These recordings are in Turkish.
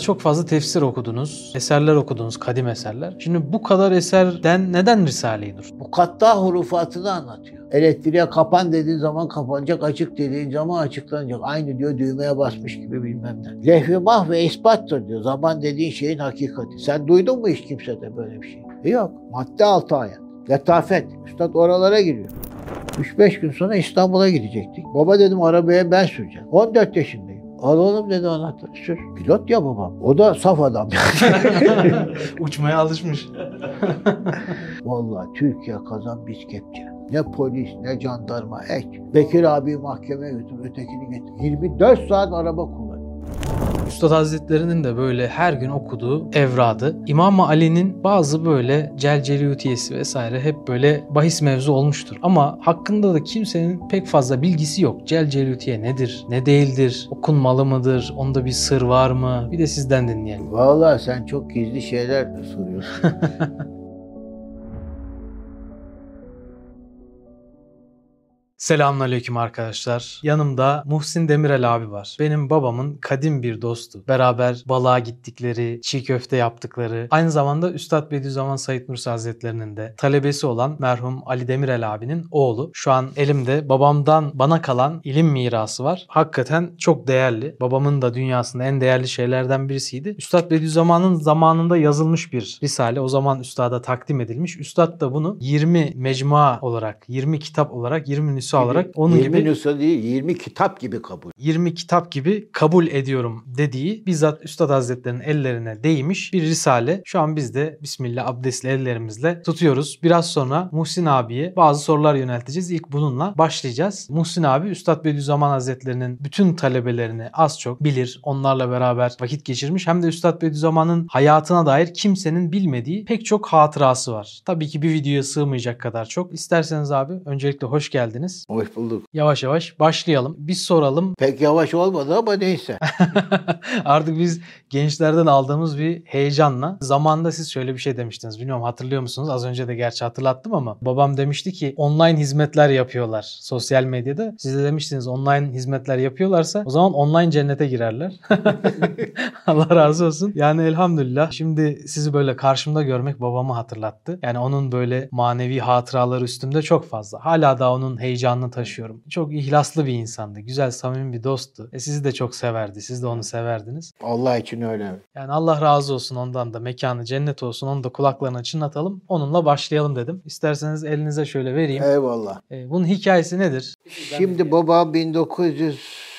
Çok fazla tefsir okudunuz, eserler okudunuz, kadim eserler. Şimdi bu kadar eserden neden Risale-i Nur? Mukatta hurufatını anlatıyor. Elektriğe kapan dediğin zaman kapanacak, açık dediğin zaman açıklanacak. Aynı diyor düğmeye basmış gibi bilmem ne. Lehvi mahve ispattır diyor. Zaman dediğin şeyin hakikati. Sen duydun mu hiç kimsede böyle bir şey? E yok. Madde altı ayet. Letafet. Üstad oralara giriyor. 3-5 gün sonra İstanbul'a gidecektik. Baba dedim arabaya ben süreceğim. 14 yaşındayım. Al oğlum dedi anahtarı sür. Pilot ya babam. O da saf adam. Uçmaya alışmış. Vallahi Türkiye kazan biz kepçe. Ne polis ne jandarma ek. Bekir abi mahkemeye götür ötekini getir. 24 saat araba kullanıyor. Üstad Hazretleri'nin de böyle her gün okuduğu evradı. İmam Ali'nin bazı böyle celceliyutiyesi vesaire hep böyle bahis mevzu olmuştur. Ama hakkında da kimsenin pek fazla bilgisi yok. Celceliyutiye nedir, ne değildir, okunmalı mıdır, onda bir sır var mı? Bir de sizden dinleyelim. Vallahi sen çok gizli şeyler soruyorsun. Selamünaleyküm arkadaşlar. Yanımda Muhsin Demirel abi var. Benim babamın kadim bir dostu. Beraber balığa gittikleri, çiğ köfte yaptıkları, aynı zamanda Üstad Bediüzzaman Said Nursi Hazretlerinin de talebesi olan merhum Ali Demirel abinin oğlu. Şu an elimde babamdan bana kalan ilim mirası var. Hakikaten çok değerli. Babamın da dünyasında en değerli şeylerden birisiydi. Üstad Bediüzzaman'ın zamanında yazılmış bir risale. O zaman üstada takdim edilmiş. Üstad da bunu 20 mecmua olarak, 20 kitap olarak, 20 nüsha olarak onun 20 gibi nüsha değil 20 kitap gibi kabul. 20 kitap gibi kabul ediyorum dediği bizzat Üstad Hazretleri'nin ellerine değmiş bir risale. Şu an biz de Bismillah abdestli ellerimizle tutuyoruz. Biraz sonra Muhsin abiye bazı sorular yönelteceğiz. İlk bununla başlayacağız. Muhsin abi Üstad Bediüzzaman Hazretleri'nin bütün talebelerini az çok bilir. Onlarla beraber vakit geçirmiş. Hem de Üstad Bediüzzaman'ın hayatına dair kimsenin bilmediği pek çok hatırası var. Tabii ki bir videoya sığmayacak kadar çok. İsterseniz abi öncelikle hoş geldiniz. Hoş bulduk. Yavaş yavaş başlayalım. Biz soralım. Pek yavaş olmadı ama neyse. Artık biz gençlerden aldığımız bir heyecanla zamanda siz şöyle bir şey demiştiniz. Bilmiyorum hatırlıyor musunuz? Az önce de gerçi hatırlattım ama babam demişti ki online hizmetler yapıyorlar sosyal medyada. Siz de demiştiniz online hizmetler yapıyorlarsa o zaman online cennete girerler. Allah razı olsun. Yani elhamdülillah şimdi sizi böyle karşımda görmek babamı hatırlattı. Yani onun böyle manevi hatıraları üstümde çok fazla. Hala da onun heyecanını taşıyorum. Çok ihlaslı bir insandı. Güzel, samimi bir dosttu. E sizi de çok severdi. Siz de onu severdiniz. Allah için öyle. Yani Allah razı olsun ondan da. Mekanı cennet olsun. Onu da kulaklarına çınlatalım. Onunla başlayalım dedim. İsterseniz elinize şöyle vereyim. Eyvallah. E, bunun hikayesi nedir? Şimdi babam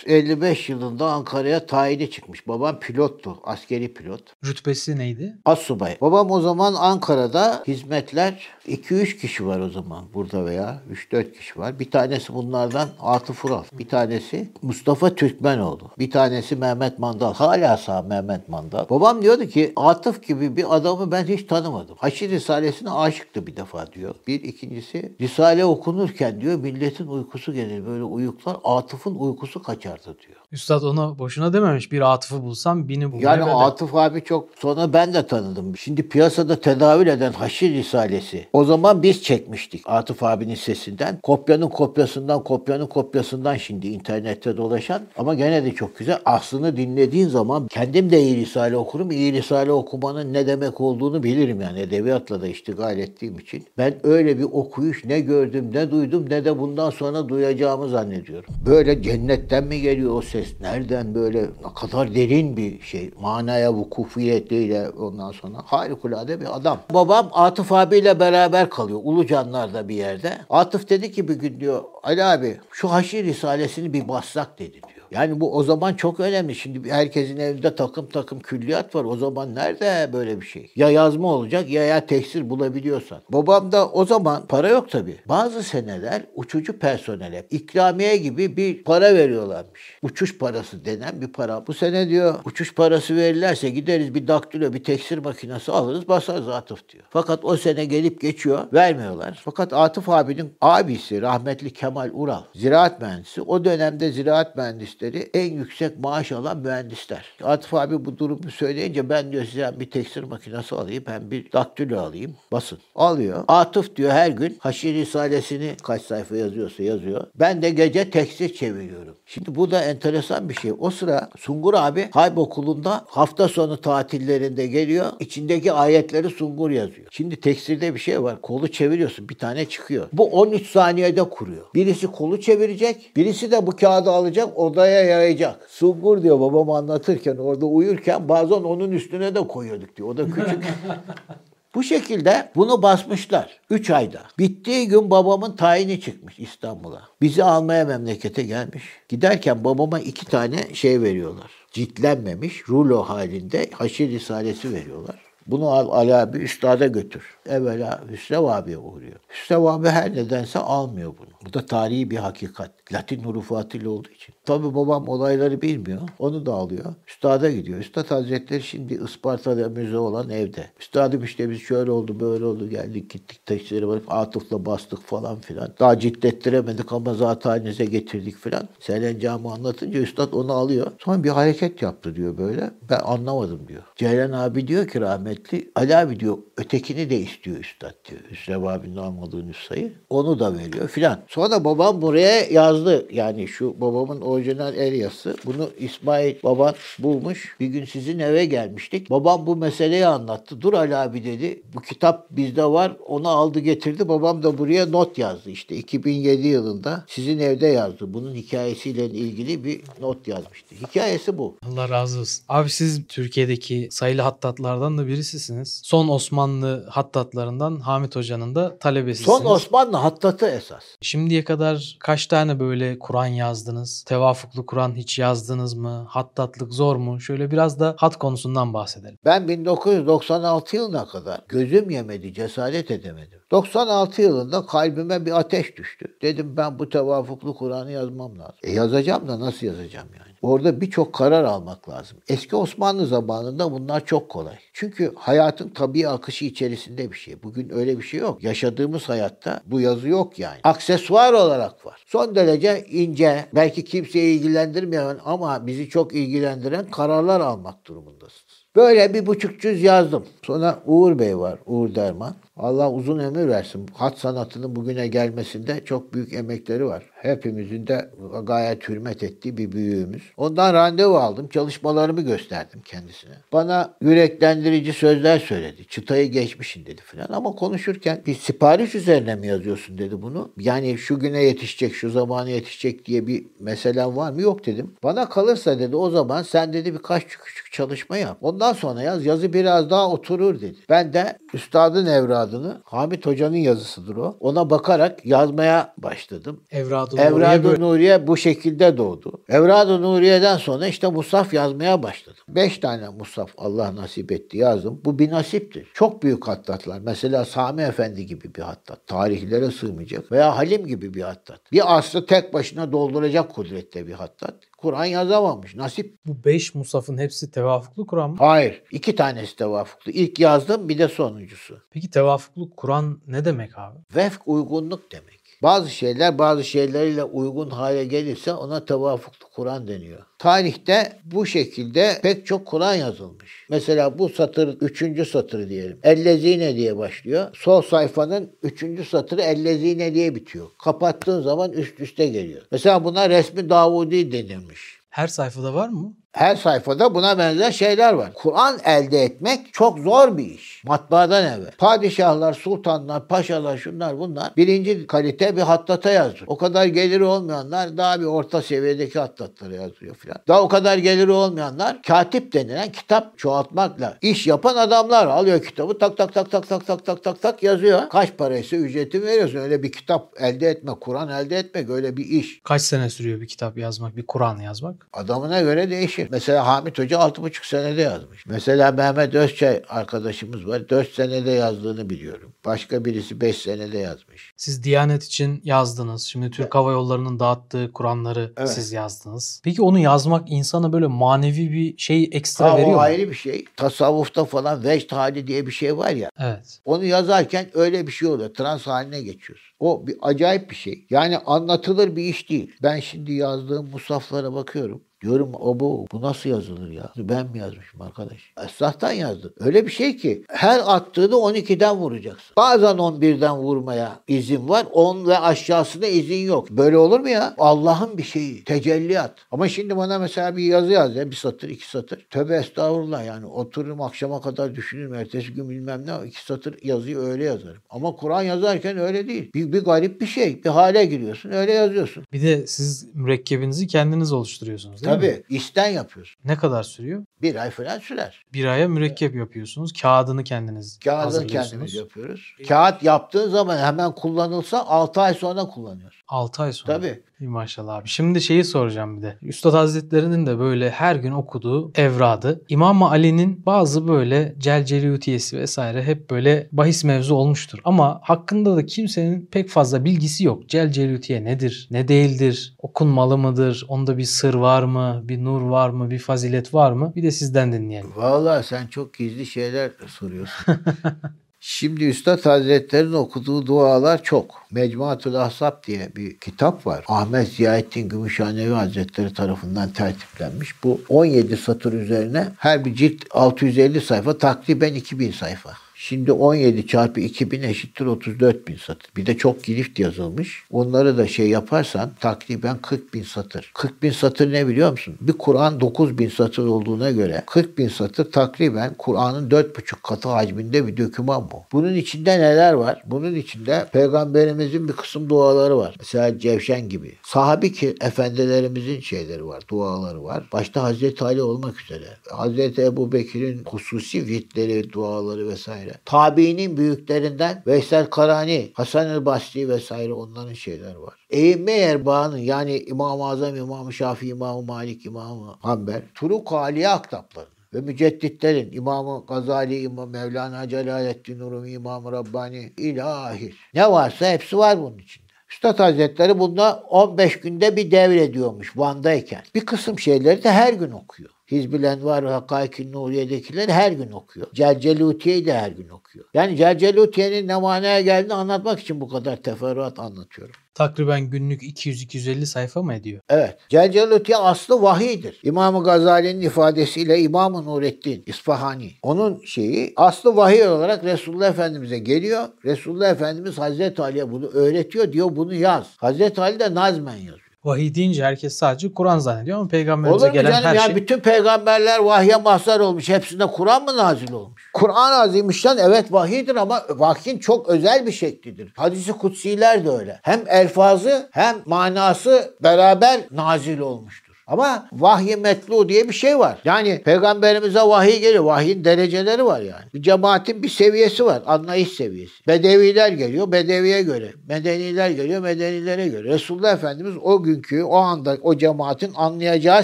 1955 yılında Ankara'ya tayini çıkmış. Babam pilottu. Askeri pilot. Rütbesi neydi? Assubay. Babam o zaman Ankara'da hizmetler 2-3 kişi var o zaman burada veya 3-4 kişi var. Bir tanesi bunlardan Atıf Ural. Bir tanesi Mustafa Türkmenoğlu. Bir tanesi Mehmet Mandal. Hala sağ Mehmet Mandal. Babam diyordu ki Atıf gibi bir adamı ben hiç tanımadım. Haşir Risalesi'ne aşıktı bir defa diyor. Bir ikincisi Risale okunurken diyor milletin uykusu gelir böyle uyuklar. Atıf'ın uykusu kaçardı diyor. Üstad onu boşuna dememiş. Bir atıfı bulsam bini bulmaya Yani bedel. Atıf abi çok sonra ben de tanıdım. Şimdi piyasada tedavül eden Haşir Risalesi. O zaman biz çekmiştik Atıf abinin sesinden. Kopyanın kopyasından, kopyanın kopyasından şimdi internette dolaşan. Ama gene de çok güzel. Aslını dinlediğin zaman kendim de iyi Risale okurum. İyi Risale okumanın ne demek olduğunu bilirim yani. Edebiyatla da iştigal ettiğim için. Ben öyle bir okuyuş ne gördüm, ne duydum, ne de bundan sonra duyacağımı zannediyorum. Böyle cennetten mi geliyor o ses? Nereden böyle ne kadar derin bir şey. Manaya vukufiyetiyle ondan sonra harikulade bir adam. Babam Atıf abiyle beraber kalıyor. Ulucanlar'da bir yerde. Atıf dedi ki bir gün diyor Ali abi şu Haşir Risalesini bir bassak dedi diyor. Yani bu o zaman çok önemli. Şimdi herkesin evinde takım takım külliyat var. O zaman nerede böyle bir şey? Ya yazma olacak ya ya tekstil bulabiliyorsan. Babam da o zaman para yok tabii. Bazı seneler uçucu personele ikramiye gibi bir para veriyorlarmış. Uçuş parası denen bir para. Bu sene diyor uçuş parası verirlerse gideriz bir daktilo bir tekstil makinesi alırız basarız Atıf diyor. Fakat o sene gelip geçiyor vermiyorlar. Fakat Atıf abinin abisi rahmetli Kemal Ural ziraat mühendisi o dönemde ziraat mühendisliği mühendisleri en yüksek maaş alan mühendisler. Atıf abi bu durumu söyleyince ben diyor size bir tekstil makinesi alayım, ben bir daktilo alayım, basın. Alıyor. Atıf diyor her gün Haşir Risalesini kaç sayfa yazıyorsa yazıyor. Ben de gece tekstil çeviriyorum. Şimdi bu da enteresan bir şey. O sıra Sungur abi Hayb okulunda hafta sonu tatillerinde geliyor. İçindeki ayetleri Sungur yazıyor. Şimdi tekstilde bir şey var. Kolu çeviriyorsun bir tane çıkıyor. Bu 13 saniyede kuruyor. Birisi kolu çevirecek. Birisi de bu kağıdı alacak odaya yayacak. Sungur diyor babam anlatırken orada uyurken bazen onun üstüne de koyuyorduk diyor. O da küçük. Bu şekilde bunu basmışlar 3 ayda. Bittiği gün babamın tayini çıkmış İstanbul'a. Bizi almaya memlekete gelmiş. Giderken babama iki tane şey veriyorlar. Ciltlenmemiş rulo halinde haşir risalesi veriyorlar. Bunu al Ali abi üstada götür. Evvela Hüsrev abiye uğruyor. Hüsrev abi her nedense almıyor bunu. Bu da tarihi bir hakikat. Latin hurufatıyla olduğu için. Tabi babam olayları bilmiyor. Onu da alıyor. Üstada gidiyor. Üstad Hazretleri şimdi Isparta'da müze olan evde. Üstadım işte biz şöyle oldu böyle oldu geldik gittik taşları varıp atıfla bastık falan filan. Daha ciddettiremedik ama zat halinize getirdik filan. Selen Camı anlatınca üstad onu alıyor. Sonra bir hareket yaptı diyor böyle. Ben anlamadım diyor. Ceylan abi diyor ki rahmetli Ali abi diyor ötekini de istiyor üstad diyor. Hüsrev abinin almadığı nüshayı. Onu da veriyor filan. Sonra babam buraya yazdı. Yani şu babamın orijinal el yazısı. Bunu İsmail baban bulmuş. Bir gün sizin eve gelmiştik. Babam bu meseleyi anlattı. Dur Ali abi dedi. Bu kitap bizde var. Onu aldı getirdi. Babam da buraya not yazdı. İşte 2007 yılında sizin evde yazdı. Bunun hikayesiyle ilgili bir not yazmıştı. Hikayesi bu. Allah razı olsun. Abi siz Türkiye'deki sayılı hattatlardan da birisisiniz. Son Osmanlı hattatlarından Hamit Hoca'nın da talebesisiniz. Son Osmanlı hattatı esas. Şimdiye kadar kaç tane böyle Kur'an yazdınız? Tevafuklu Kur'an hiç yazdınız mı? Hattatlık zor mu? Şöyle biraz da hat konusundan bahsedelim. Ben 1996 yılına kadar gözüm yemedi, cesaret edemedim. 96 yılında kalbime bir ateş düştü. Dedim ben bu tevafuklu Kur'an'ı yazmam lazım. E yazacağım da nasıl yazacağım yani? Orada birçok karar almak lazım. Eski Osmanlı zamanında bunlar çok kolay. Çünkü hayatın tabii akışı içerisinde bir şey. Bugün öyle bir şey yok. Yaşadığımız hayatta bu yazı yok yani. Aksesuar olarak var. Son derece ince, belki kimseyi ilgilendirmeyen ama bizi çok ilgilendiren kararlar almak durumundasınız. Böyle bir buçuk cüz yazdım. Sonra Uğur Bey var, Uğur Derman. Allah uzun ömür versin. Hat sanatının bugüne gelmesinde çok büyük emekleri var. Hepimizin de gayet hürmet ettiği bir büyüğümüz. Ondan randevu aldım. Çalışmalarımı gösterdim kendisine. Bana yüreklendirici sözler söyledi. Çıtayı geçmişin dedi filan. Ama konuşurken bir sipariş üzerine mi yazıyorsun dedi bunu. Yani şu güne yetişecek, şu zamana yetişecek diye bir meselen var mı? Yok dedim. Bana kalırsa dedi o zaman sen dedi birkaç küçük çalışma yap. Ondan sonra yaz. Yazı biraz daha oturur dedi. Ben de üstadın evradını Hamit Hoca'nın yazısıdır o. Ona bakarak yazmaya başladım. Evrad-ı Evrad-ı Nuriye Nuriye bu şekilde doğdu. Evrad-ı Nuriye'den sonra işte Musaf yazmaya başladım. Beş tane Musaf Allah nasip etti yazdım. Bu bir nasiptir. Çok büyük hattatlar. Mesela Sami Efendi gibi bir hattat. Tarihlere sığmayacak. Veya Halim gibi bir hattat. Bir asrı tek başına dolduracak kudrette bir hattat. Kur'an yazamamış. Nasip. Bu 5 musafın hepsi tevafuklu Kur'an mı? Hayır. iki tanesi tevafuklu. İlk yazdım bir de sonuncusu. Peki tevafuklu Kur'an ne demek abi? Vefk uygunluk demek. Bazı şeyler bazı şeyleriyle uygun hale gelirse ona tevafuklu Kur'an deniyor. Tarihte bu şekilde pek çok Kur'an yazılmış. Mesela bu satır üçüncü satır diyelim. Ellezine diye başlıyor. Sol sayfanın üçüncü satırı ellezine diye bitiyor. Kapattığın zaman üst üste geliyor. Mesela buna resmi Davudi denilmiş. Her sayfada var mı? Her sayfada buna benzer şeyler var. Kur'an elde etmek çok zor bir iş. Matbaadan evvel. Padişahlar, sultanlar, paşalar, şunlar bunlar birinci kalite bir hattata yazıyor. O kadar geliri olmayanlar daha bir orta seviyedeki hattatlara yazıyor filan. Daha o kadar geliri olmayanlar katip denilen kitap çoğaltmakla iş yapan adamlar alıyor kitabı tak tak tak tak tak tak tak tak tak yazıyor. Kaç paraysa ücreti veriyorsun. Öyle bir kitap elde etmek, Kur'an elde etmek öyle bir iş. Kaç sene sürüyor bir kitap yazmak, bir Kur'an yazmak? Adamına göre değişir. Değişir. Mesela Hamit Hoca 6,5 senede yazmış. Mesela Mehmet Özçay arkadaşımız var. 4 senede yazdığını biliyorum. Başka birisi 5 senede yazmış. Siz Diyanet için yazdınız. Şimdi Türk Hava Yolları'nın dağıttığı Kur'anları Evet. siz yazdınız. Peki onu yazmak insana böyle manevi bir şey ekstra Ha, veriyor o mu? ayrı bir şey. Tasavvufta falan vecd hali diye bir şey var ya. Evet. Onu yazarken öyle bir şey oluyor. Trans haline geçiyorsun. O bir acayip bir şey. Yani anlatılır bir iş değil. Ben şimdi yazdığım musaflara bakıyorum. Diyorum o bu, bu nasıl yazılır ya? Ben mi yazmışım arkadaş? Esrahtan yazdım. Öyle bir şey ki her attığını 12'den vuracaksın. Bazen 11'den vurmaya izin var. 10 ve aşağısına izin yok. Böyle olur mu ya? Allah'ın bir şeyi. Tecelliyat. Ama şimdi bana mesela bir yazı yaz ya. Bir satır, iki satır. Tövbe estağfurullah yani. Otururum akşama kadar düşünürüm. Ertesi gün bilmem ne. iki satır yazıyı öyle yazarım. Ama Kur'an yazarken öyle değil. Bir, bir garip bir şey. Bir hale giriyorsun. Öyle yazıyorsun. Bir de siz mürekkebinizi kendiniz oluşturuyorsunuz mi? Tabii. işten yapıyorsun. Ne kadar sürüyor? Bir ay falan sürer. Bir aya mürekkep yapıyorsunuz. Kağıdını kendiniz Kağıdını hazırlıyorsunuz. kendimiz yapıyoruz. Kağıt yaptığın zaman hemen kullanılsa 6 ay sonra kullanıyorsun. 6 ay sonra. Tabii. İyi maşallah abi. Şimdi şeyi soracağım bir de. Üstad Hazretleri'nin de böyle her gün okuduğu evradı. İmam Ali'nin bazı böyle celceliyutiyesi vesaire hep böyle bahis mevzu olmuştur. Ama hakkında da kimsenin pek fazla bilgisi yok. Celceliyutiye nedir? Ne değildir? Okunmalı mıdır? Onda bir sır var mı? Bir nur var mı? Bir fazilet var mı? Bir de sizden dinleyelim. Vallahi sen çok gizli şeyler soruyorsun. Şimdi Üstad Hazretleri'nin okuduğu dualar çok. Mecmuatul Ahzab diye bir kitap var. Ahmet Ziyaettin Gümüşhanevi Hazretleri tarafından tertiplenmiş. Bu 17 satır üzerine her bir cilt 650 sayfa takriben 2000 sayfa. Şimdi 17 çarpı 2000 eşittir 34 bin satır. Bir de çok girift yazılmış. Onları da şey yaparsan takriben 40 bin satır. 40 bin satır ne biliyor musun? Bir Kur'an 9 bin satır olduğuna göre 40 bin satır takriben Kur'an'ın 4,5 katı hacminde bir döküman bu. Bunun içinde neler var? Bunun içinde peygamberimizin bir kısım duaları var. Mesela Cevşen gibi. Sahabi ki efendilerimizin şeyleri var, duaları var. Başta Hazreti Ali olmak üzere. Hazreti Ebu Bekir'in hususi vitleri, duaları vesaire. Tabiinin büyüklerinden Veysel Karani, Hasan el Basri vesaire onların şeyleri var. Eğimme erbağının yani İmam-ı Azam, İmam-ı Şafii, İmam-ı Malik, İmam-ı Hanbel, Turuk Aliye aktaplarını ve mücedditlerin İmam-ı Gazali, İmam Mevlana Celaleddin Rumi, İmam-ı Rabbani, ilahir. Ne varsa hepsi var bunun içinde. Üstad Hazretleri bunda 15 günde bir devrediyormuş Van'dayken. Bir kısım şeyleri de her gün okuyor. Hizbül Envar ve Hakaik-i Nuriye'dekileri her gün okuyor. Celcelutiye'yi de her gün okuyor. Yani Celcelutiye'nin ne manaya geldiğini anlatmak için bu kadar teferruat anlatıyorum. Takriben günlük 200-250 sayfa mı ediyor? Evet. Celcelutiye aslı vahiydir. İmam-ı Gazali'nin ifadesiyle İmam-ı Nurettin İsfahani. Onun şeyi aslı vahiy olarak Resulullah Efendimiz'e geliyor. Resulullah Efendimiz Hazreti Ali'ye bunu öğretiyor diyor bunu yaz. Hazreti Ali de nazmen yazıyor. Vahiy deyince herkes sadece Kur'an zannediyor ama peygamberimize Olur gelen canım? her yani şey bütün peygamberler vahye mazhar olmuş. Hepsinde Kur'an mı nazil olmuş? Kur'an azimüşşan evet vahiydir ama vahyin çok özel bir şeklidir. Hadisi kutsiler de öyle. Hem elfazı hem manası beraber nazil olmuştur. Ama vahiy metlu diye bir şey var. Yani peygamberimize vahiy geliyor. Vahyin dereceleri var yani. Bir cemaatin bir seviyesi var. Anlayış seviyesi. Bedeviler geliyor bedeviye göre. Medeniler geliyor medenilere göre. Resulullah Efendimiz o günkü o anda o cemaatin anlayacağı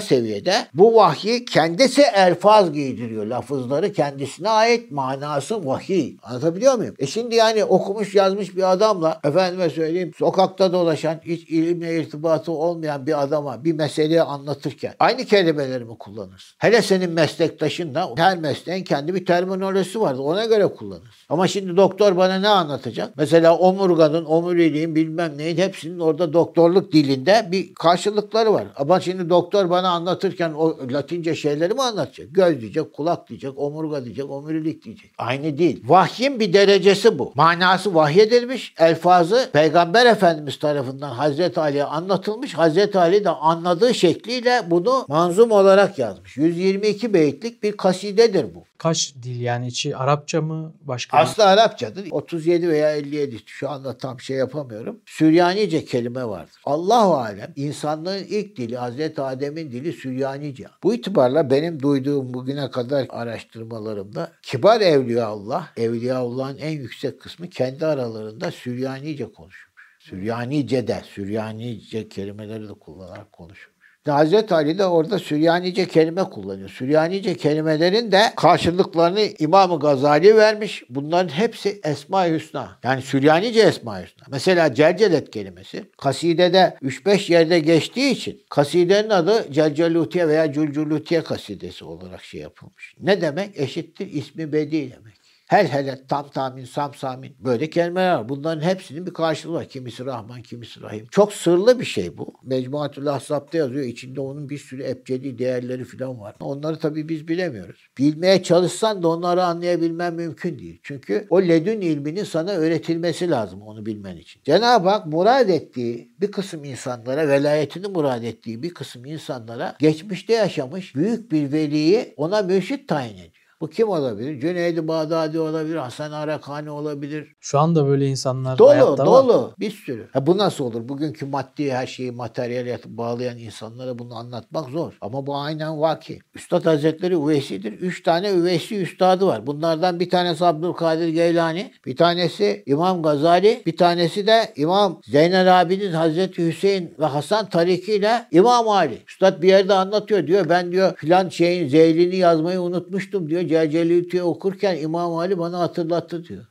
seviyede bu vahyi kendisi elfaz giydiriyor. Lafızları kendisine ait manası vahiy. Anlatabiliyor muyum? E şimdi yani okumuş yazmış bir adamla efendime söyleyeyim sokakta dolaşan hiç ilimle irtibatı olmayan bir adama bir meseleyi anlatırken aynı kelimeleri mi kullanırsın? Hele senin meslektaşınla her mesleğin kendi bir terminolojisi vardır. Ona göre kullanırsın. Ama şimdi doktor bana ne anlatacak? Mesela omurganın, omuriliğin bilmem neyin hepsinin orada doktorluk dilinde bir karşılıkları var. Ama şimdi doktor bana anlatırken o latince şeyleri mi anlatacak? Göz diyecek, kulak diyecek, omurga diyecek, omurilik diyecek. Aynı değil. Vahyin bir derecesi bu. Manası vahyedilmiş, elfazı Peygamber Efendimiz tarafından Hazreti Ali'ye anlatılmış. Hazreti Ali de anladığı şekliyle bunu manzum olarak yazmış. 122 beyitlik bir kasidedir bu. kaç dil yani içi Arapça mı başka Aslı Arapçadır. 37 veya 57 şu anda tam şey yapamıyorum. Süryanice kelime vardır. Allahu alem insanlığın ilk dili Hazreti Adem'in dili Süryanice. Bu itibarla benim duyduğum bugüne kadar araştırmalarımda kibar evliya Allah, evliya Allah'ın en yüksek kısmı kendi aralarında Süryanice konuşmuş. Süryanice de, Süryanice kelimeleri de kullanarak konuşmuş. Hazreti Ali de orada Süryanice kelime kullanıyor. Süryanice kelimelerin de karşılıklarını İmam-ı Gazali vermiş. Bunların hepsi Esma-i Hüsna. Yani Süryanice Esma-i Hüsna. Mesela Celcelet kelimesi kasidede 3-5 yerde geçtiği için kasidenin adı Celcelutiye veya Cülcülutiye kasidesi olarak şey yapılmış. Ne demek? Eşittir ismi bedi demek. Hel hele, tam tamin, sam samin böyle kelimeler var. Bunların hepsinin bir karşılığı var. Kimisi Rahman, kimisi Rahim. Çok sırlı bir şey bu. Mecmuatül Ahzab'da yazıyor. İçinde onun bir sürü ebcedi değerleri falan var. Onları tabii biz bilemiyoruz. Bilmeye çalışsan da onları anlayabilmen mümkün değil. Çünkü o ledün ilminin sana öğretilmesi lazım onu bilmen için. Cenab-ı Hak murad ettiği bir kısım insanlara, velayetini murad ettiği bir kısım insanlara geçmişte yaşamış büyük bir veliyi ona mürşit tayin ediyor. Bu kim olabilir? Cüneyd-i Bağdadi olabilir, Hasan Arakani olabilir. Şu anda böyle insanlar Dolu, hayatta var. dolu. Bir sürü. Ha, bu nasıl olur? Bugünkü maddi her şeyi materyale bağlayan insanlara bunu anlatmak zor. Ama bu aynen vaki. Üstad Hazretleri üveysidir. Üç tane üveysi üstadı var. Bunlardan bir tanesi Abdülkadir Geylani, bir tanesi İmam Gazali, bir tanesi de İmam Zeynel Abidin Hazreti Hüseyin ve Hasan tarikiyle İmam Ali. Üstad bir yerde anlatıyor diyor. Ben diyor filan şeyin zeylini yazmayı unutmuştum diyor. Celcelütü'yü okurken İmam Ali bana hatırlattı diyor.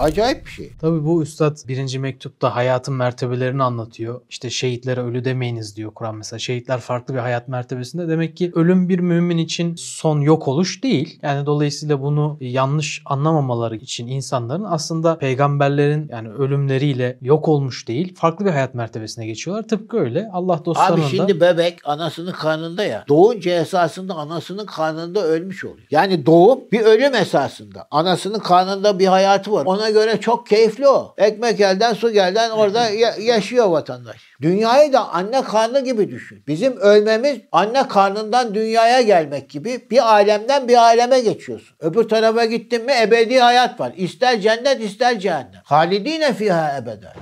Acayip bir şey. Tabii bu üstad birinci mektupta hayatın mertebelerini anlatıyor. İşte şehitlere ölü demeyiniz diyor Kur'an mesela. Şehitler farklı bir hayat mertebesinde. Demek ki ölüm bir mümin için son yok oluş değil. Yani dolayısıyla bunu yanlış anlamamaları için insanların aslında peygamberlerin yani ölümleriyle yok olmuş değil. Farklı bir hayat mertebesine geçiyorlar. Tıpkı öyle Allah dostlarının Abi şimdi da bebek anasının karnında ya. Doğunca esasında anasının karnında ölmüş oluyor. Yani doğum bir ölüm esasında. Anasının karnında bir hayatı var. Ona göre çok keyifli o. Ekmek elden su gelden orada ya- yaşıyor vatandaş. Dünyayı da anne karnı gibi düşün. Bizim ölmemiz anne karnından dünyaya gelmek gibi bir alemden bir aleme geçiyorsun. Öbür tarafa gittin mi ebedi hayat var. İster cennet ister cehennem. Halidine fiha ebeden.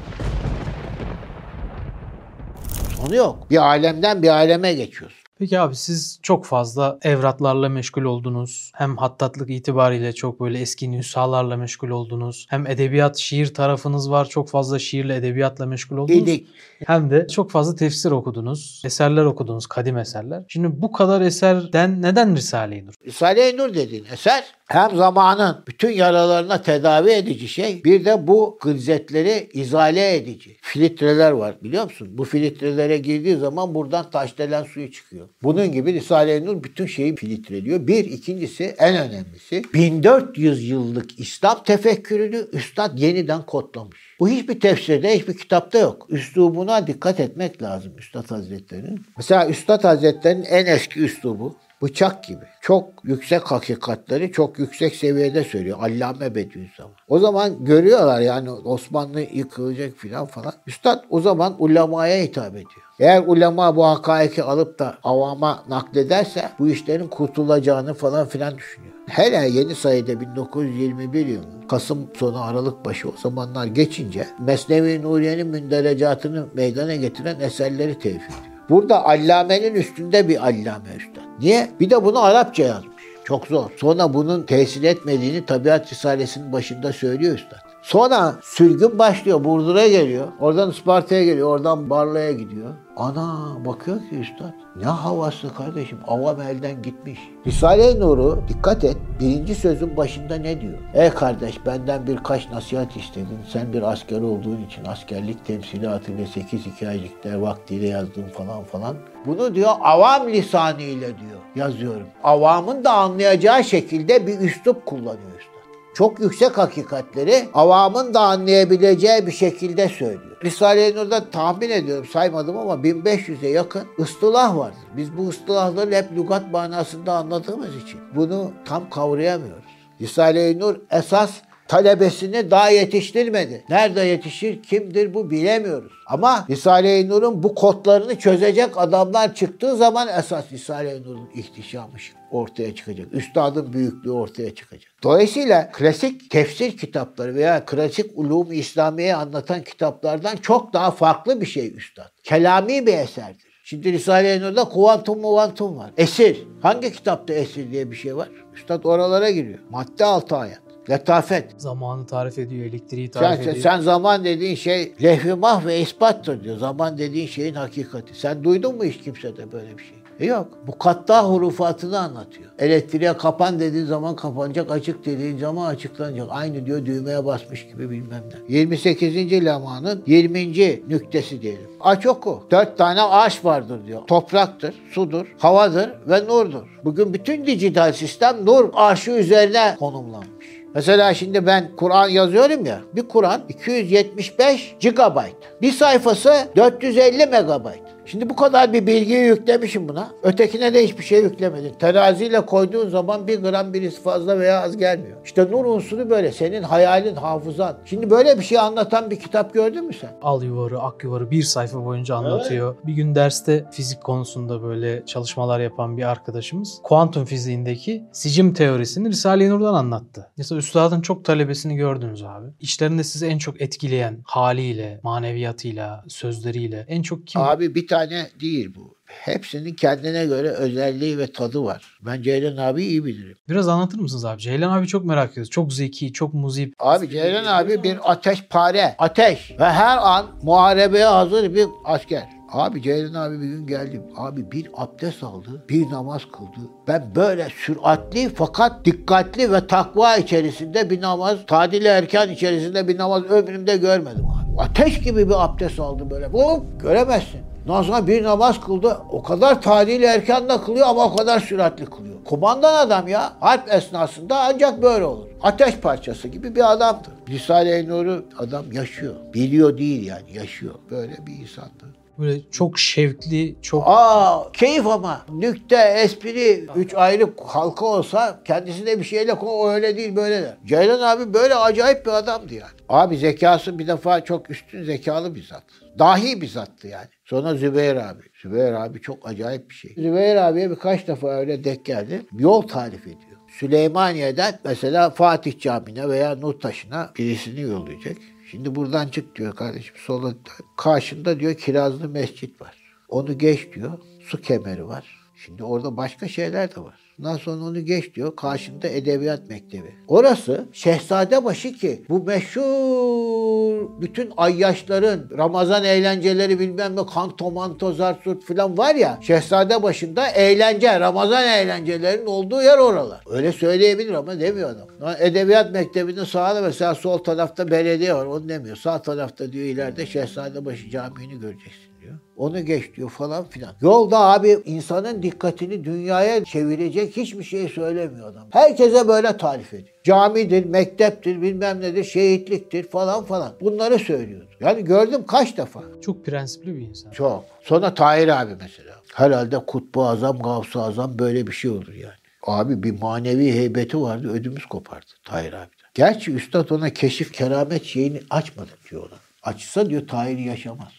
Sonu yok. Bir alemden bir aleme geçiyorsun. Peki abi siz çok fazla evratlarla meşgul oldunuz. Hem hattatlık itibariyle çok böyle eski nüshalarla meşgul oldunuz. Hem edebiyat, şiir tarafınız var. Çok fazla şiirle, edebiyatla meşgul oldunuz. İdik. Hem de çok fazla tefsir okudunuz. Eserler okudunuz, kadim eserler. Şimdi bu kadar eserden neden Risale-i Nur? Risale-i Nur dediğin eser hem zamanın bütün yaralarına tedavi edici şey bir de bu gılzetleri izale edici. Filtreler var biliyor musun? Bu filtrelere girdiği zaman buradan taşdelen suyu çıkıyor. Bunun gibi Risale-i Nur bütün şeyi filtreliyor. Bir, ikincisi en önemlisi 1400 yıllık İslam tefekkürünü Üstad yeniden kodlamış. Bu hiçbir tefsirde, hiçbir kitapta yok. Üslubuna dikkat etmek lazım Üstad Hazretleri'nin. Mesela Üstad Hazretleri'nin en eski üslubu bıçak gibi. Çok yüksek hakikatleri çok yüksek seviyede söylüyor. Allame Bediüzzaman. O zaman görüyorlar yani Osmanlı yıkılacak filan falan. Üstad o zaman ulemaya hitap ediyor. Eğer ulema bu hakaiki alıp da avama naklederse bu işlerin kurtulacağını falan filan düşünüyor. Hele yeni sayıda 1921 yılının Kasım sonu Aralık başı o zamanlar geçince Mesnevi Nuriye'nin münderecatını meydana getiren eserleri tevfik ediyor. Burada allamenin üstünde bir allame üstad. Niye? Bir de bunu Arapça yazmış. Çok zor. Sonra bunun tesir etmediğini Tabiat Risalesi'nin başında söylüyor üstad. Sonra sürgün başlıyor. Burdur'a geliyor. Oradan Isparta'ya geliyor. Oradan Barla'ya gidiyor. Ana bakıyor ki üstad. Ne havası kardeşim. Avam elden gitmiş. Risale-i Nur'u dikkat et. Birinci sözün başında ne diyor? Ey kardeş benden birkaç nasihat istedin. Sen bir asker olduğun için askerlik temsilatı ve 8 hikayecikler vaktiyle yazdığın falan falan. Bunu diyor avam lisanıyla diyor yazıyorum. Avamın da anlayacağı şekilde bir üslup kullanıyor üstad çok yüksek hakikatleri avamın da anlayabileceği bir şekilde söylüyor. Risale-i Nur'da tahmin ediyorum saymadım ama 1500'e yakın ıstılah vardır. Biz bu ıstılahları hep lügat manasında anladığımız için bunu tam kavrayamıyoruz. Risale-i Nur esas talebesini daha yetiştirmedi. Nerede yetişir, kimdir bu bilemiyoruz. Ama Risale-i Nur'un bu kodlarını çözecek adamlar çıktığı zaman esas Risale-i Nur'un ihtişamı ortaya çıkacak. Üstadın büyüklüğü ortaya çıkacak. Dolayısıyla klasik tefsir kitapları veya klasik ulum İslamiye anlatan kitaplardan çok daha farklı bir şey üstad. Kelami bir eserdir. Şimdi Risale-i Nur'da kuantum muvantum var. Esir. Hangi kitapta esir diye bir şey var? Üstad oralara giriyor. Madde altı ayet. Letafet. Zamanı tarif ediyor, elektriği tarif sen, ediyor. sen zaman dediğin şey lehvi mah ve ispattır diyor. Zaman dediğin şeyin hakikati. Sen duydun mu hiç kimsede böyle bir şey? E yok. Bu katta hurufatını anlatıyor. Elektriğe kapan dediğin zaman kapanacak, açık dediğin zaman açıklanacak. Aynı diyor düğmeye basmış gibi bilmem ne. 28. lamanın 20. nüktesi diyelim. Aç oku. Dört tane ağaç vardır diyor. Topraktır, sudur, havadır ve nurdur. Bugün bütün dijital sistem nur arşı üzerine konumlanmış. Mesela şimdi ben Kur'an yazıyorum ya. Bir Kur'an 275 GB. Bir sayfası 450 MB. Şimdi bu kadar bir bilgiyi yüklemişim buna. Ötekine de hiçbir şey yüklemedin. Teraziyle koyduğun zaman bir gram birisi fazla veya az gelmiyor. İşte nur unsuru böyle. Senin hayalin, hafızan. Şimdi böyle bir şey anlatan bir kitap gördün mü sen? Al yuvarı, ak yuvarı bir sayfa boyunca anlatıyor. Bir gün derste fizik konusunda böyle çalışmalar yapan bir arkadaşımız kuantum fiziğindeki sicim teorisini Risale-i Nur'dan anlattı. Mesela üstadın çok talebesini gördünüz abi. İşlerinde sizi en çok etkileyen haliyle, maneviyatıyla, sözleriyle en çok kim? Abi bir tane değil bu. Hepsinin kendine göre özelliği ve tadı var. Ben Ceylan abi iyi bilirim. Biraz anlatır mısınız abi? Ceylan abi çok merak ediyoruz. Çok zeki, çok muzip. Abi Ceylan abi bir ateşpare. Ateş. Ve her an muharebeye hazır bir asker. Abi Ceylan abi bir gün geldim. Abi bir abdest aldı, bir namaz kıldı. Ben böyle süratli fakat dikkatli ve takva içerisinde bir namaz, tadili erken içerisinde bir namaz ömrümde görmedim abi. Ateş gibi bir abdest aldı böyle. Bu göremezsin. Ondan sonra bir namaz kıldı. O kadar tadili erken de kılıyor ama o kadar süratli kılıyor. Kumandan adam ya. Harp esnasında ancak böyle olur. Ateş parçası gibi bir adamdı. Risale-i Nur'u adam yaşıyor. Biliyor değil yani yaşıyor. Böyle bir insandı. Böyle çok şevkli, çok Aa keyif ama. Nükte, espri, üç ayrı halka olsa kendisine bir şeyle o öyle değil böyle de. Ceylan abi böyle acayip bir adamdı yani. Abi zekası bir defa çok üstün zekalı bir zat. Dahi bir zattı yani. Sonra Zübeyir abi. Zübeyir abi çok acayip bir şey. Zübeyir abiye birkaç defa öyle denk geldi. Yol tarif ediyor. Süleymaniye'den mesela Fatih Camii'ne veya Nurtaşı'na birisini yollayacak. Şimdi buradan çık diyor kardeşim sola. Karşında diyor kirazlı mescit var. Onu geç diyor. Su kemeri var. Şimdi orada başka şeyler de var. Ondan sonra onu geç diyor. Karşında edebiyat mektebi. Orası Şehzadebaşı ki bu meşhur bütün ayyaşların Ramazan eğlenceleri bilmem ne kanto manto zarsurt falan var ya Şehzade başında eğlence Ramazan eğlencelerinin olduğu yer oralar. Öyle söyleyebilir ama demiyor adam. Edebiyat mektebinin sağında mesela sol tarafta belediye var onu demiyor. Sağ tarafta diyor ileride Şehzadebaşı Camii'ni göreceksin diyor. Onu geç diyor falan filan. Yolda abi insanın dikkatini dünyaya çevirecek hiçbir şey söylemiyor adam. Herkese böyle tarif ediyor. Camidir, mekteptir, bilmem nedir, şehitliktir falan falan. Bunları söylüyordu. Yani gördüm kaç defa. çok prensipli bir insan. Çok. Sonra Tahir abi mesela. Herhalde Kutbu Azam, Gavs-ı Azam böyle bir şey olur yani. Abi bir manevi heybeti vardı ödümüz kopardı Tahir abiden. Gerçi üstad ona keşif keramet şeyini açmadı diyor ona. Açsa diyor Tahir yaşamaz.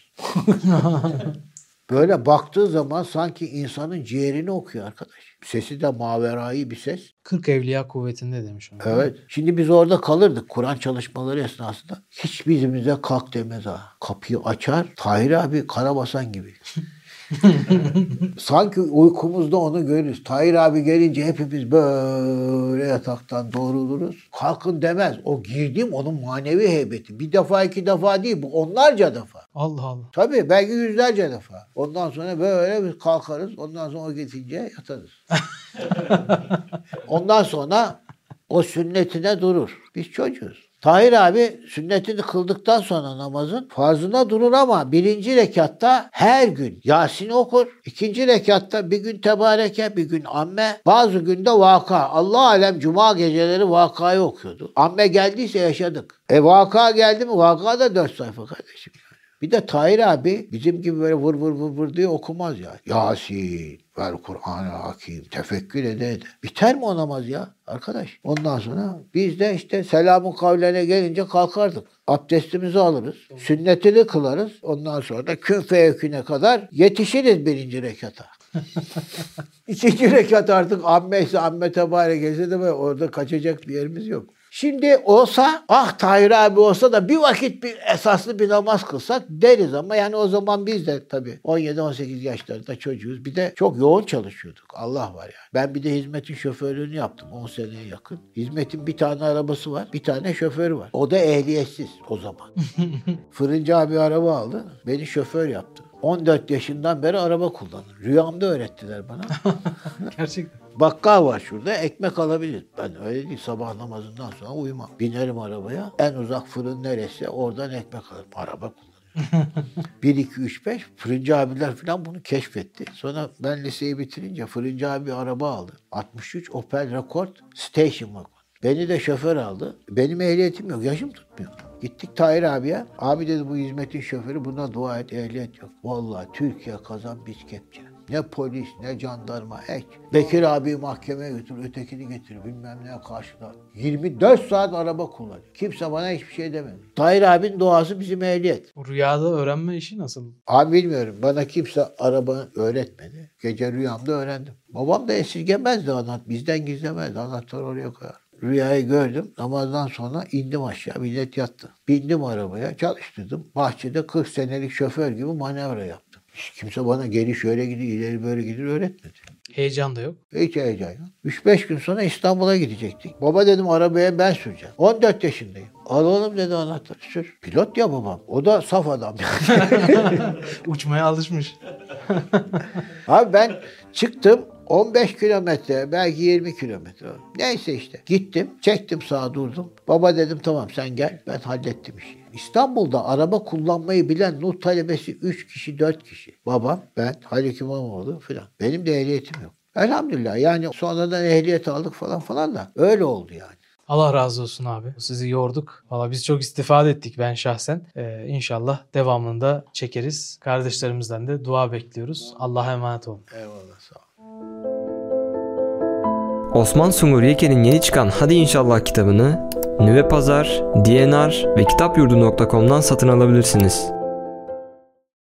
Böyle baktığı zaman sanki insanın ciğerini okuyor arkadaş. Sesi de maverayı bir ses. 40 evliya kuvvetinde demiş onu. Evet. Şimdi biz orada kalırdık Kur'an çalışmaları esnasında. Hiç bizimize kalk demez ha. Kapıyı açar. Tahir abi karabasan gibi. Sanki uykumuzda onu görürüz. Tahir abi gelince hepimiz böyle yataktan doğruluruz. Kalkın demez. O girdiğim onun manevi heybeti. Bir defa iki defa değil bu onlarca defa. Allah Allah. Tabii belki yüzlerce defa. Ondan sonra böyle biz kalkarız. Ondan sonra o geçince yatarız. Ondan sonra o sünnetine durur. Biz çocuğuz. Tahir abi sünnetini kıldıktan sonra namazın farzına durur ama birinci rekatta her gün Yasin okur. İkinci rekatta bir gün tebareke, bir gün amme. Bazı günde vaka. Allah alem cuma geceleri vakayı okuyordu. Amme geldiyse yaşadık. E vaka geldi mi? Vaka da dört sayfa kardeşim. Bir de Tahir abi bizim gibi böyle vur vur vur vur diye okumaz ya. Yasin, ver Kur'an-ı Hakim, tefekkür ede ede. Biter mi o namaz ya arkadaş? Ondan sonra biz de işte selamın kavlene gelince kalkardık. Abdestimizi alırız. Sünnetini kılarız. Ondan sonra da kün feyeküne kadar yetişiriz birinci rekata. İkinci rekat artık amme ise amme tebarek etse de orada kaçacak bir yerimiz yok. Şimdi olsa ah Tahir abi olsa da bir vakit bir esaslı bir namaz kılsak deriz ama yani o zaman biz de tabii 17-18 yaşlarında çocuğuz. Bir de çok yoğun çalışıyorduk. Allah var yani. Ben bir de hizmetin şoförlüğünü yaptım 10 seneye yakın. Hizmetin bir tane arabası var. Bir tane şoförü var. O da ehliyetsiz o zaman. Fırıncı abi araba aldı. Beni şoför yaptı. 14 yaşından beri araba kullanır. Rüyamda öğrettiler bana. Gerçekten. Bakkal var şurada ekmek alabilir. Ben öyle değil sabah namazından sonra uyumam. Binerim arabaya. En uzak fırın neresi oradan ekmek alırım. Araba kullanıyorum. 1, 2, 3, 5 fırıncı abiler falan bunu keşfetti. Sonra ben liseyi bitirince fırıncı abi araba aldı. 63 Opel Rekord Station Wagon. Beni de şoför aldı. Benim ehliyetim yok. Yaşım tutmuyor. Gittik Tahir abiye. Abi dedi bu hizmetin şoförü buna dua et ehliyet yok. Vallahi Türkiye kazan biz kepçe. Ne polis ne jandarma ek. Bekir abi mahkemeye götür, ötekini getir bilmem ne karşıda. 24 saat araba kullanıyor. Kimse bana hiçbir şey demedi. Tahir abinin duası bizim ehliyet. Bu rüyada öğrenme işi nasıl? Abi bilmiyorum. Bana kimse araba öğretmedi. Gece rüyamda öğrendim. Babam da esirgemezdi anlat. Bizden gizlemezdi. Anahtarı oraya koyar. Rüyayı gördüm. Namazdan sonra indim aşağı. Millet yattı. Bindim arabaya. Çalıştırdım. Bahçede 40 senelik şoför gibi manevra yaptım. Hiç kimse bana geri şöyle gidiyor, ileri böyle gidiyor öğretmedi. Heyecan da yok. Hiç heyecan yok. 3-5 gün sonra İstanbul'a gidecektik. Baba dedim arabaya ben süreceğim. 14 yaşındayım. Al oğlum dedi anahtarı sür. Pilot ya babam. O da saf adam. Uçmaya alışmış. Abi ben çıktım 15 kilometre belki 20 kilometre. Neyse işte gittim çektim sağa durdum. Baba dedim tamam sen gel ben hallettim işi. İstanbul'da araba kullanmayı bilen Nur talebesi 3 kişi 4 kişi. Babam ben Halik İmamoğlu filan. Benim de ehliyetim yok. Elhamdülillah yani sonradan ehliyet aldık falan falan da öyle oldu yani. Allah razı olsun abi. Sizi yorduk. Valla biz çok istifade ettik ben şahsen. Ee, inşallah devamında çekeriz. Kardeşlerimizden de dua bekliyoruz. Allah'a emanet olun. Eyvallah sağ ol. Osman Sungur Yeke'nin yeni çıkan Hadi İnşallah kitabını Nüve Pazar, DNR ve kitapyurdu.com'dan satın alabilirsiniz.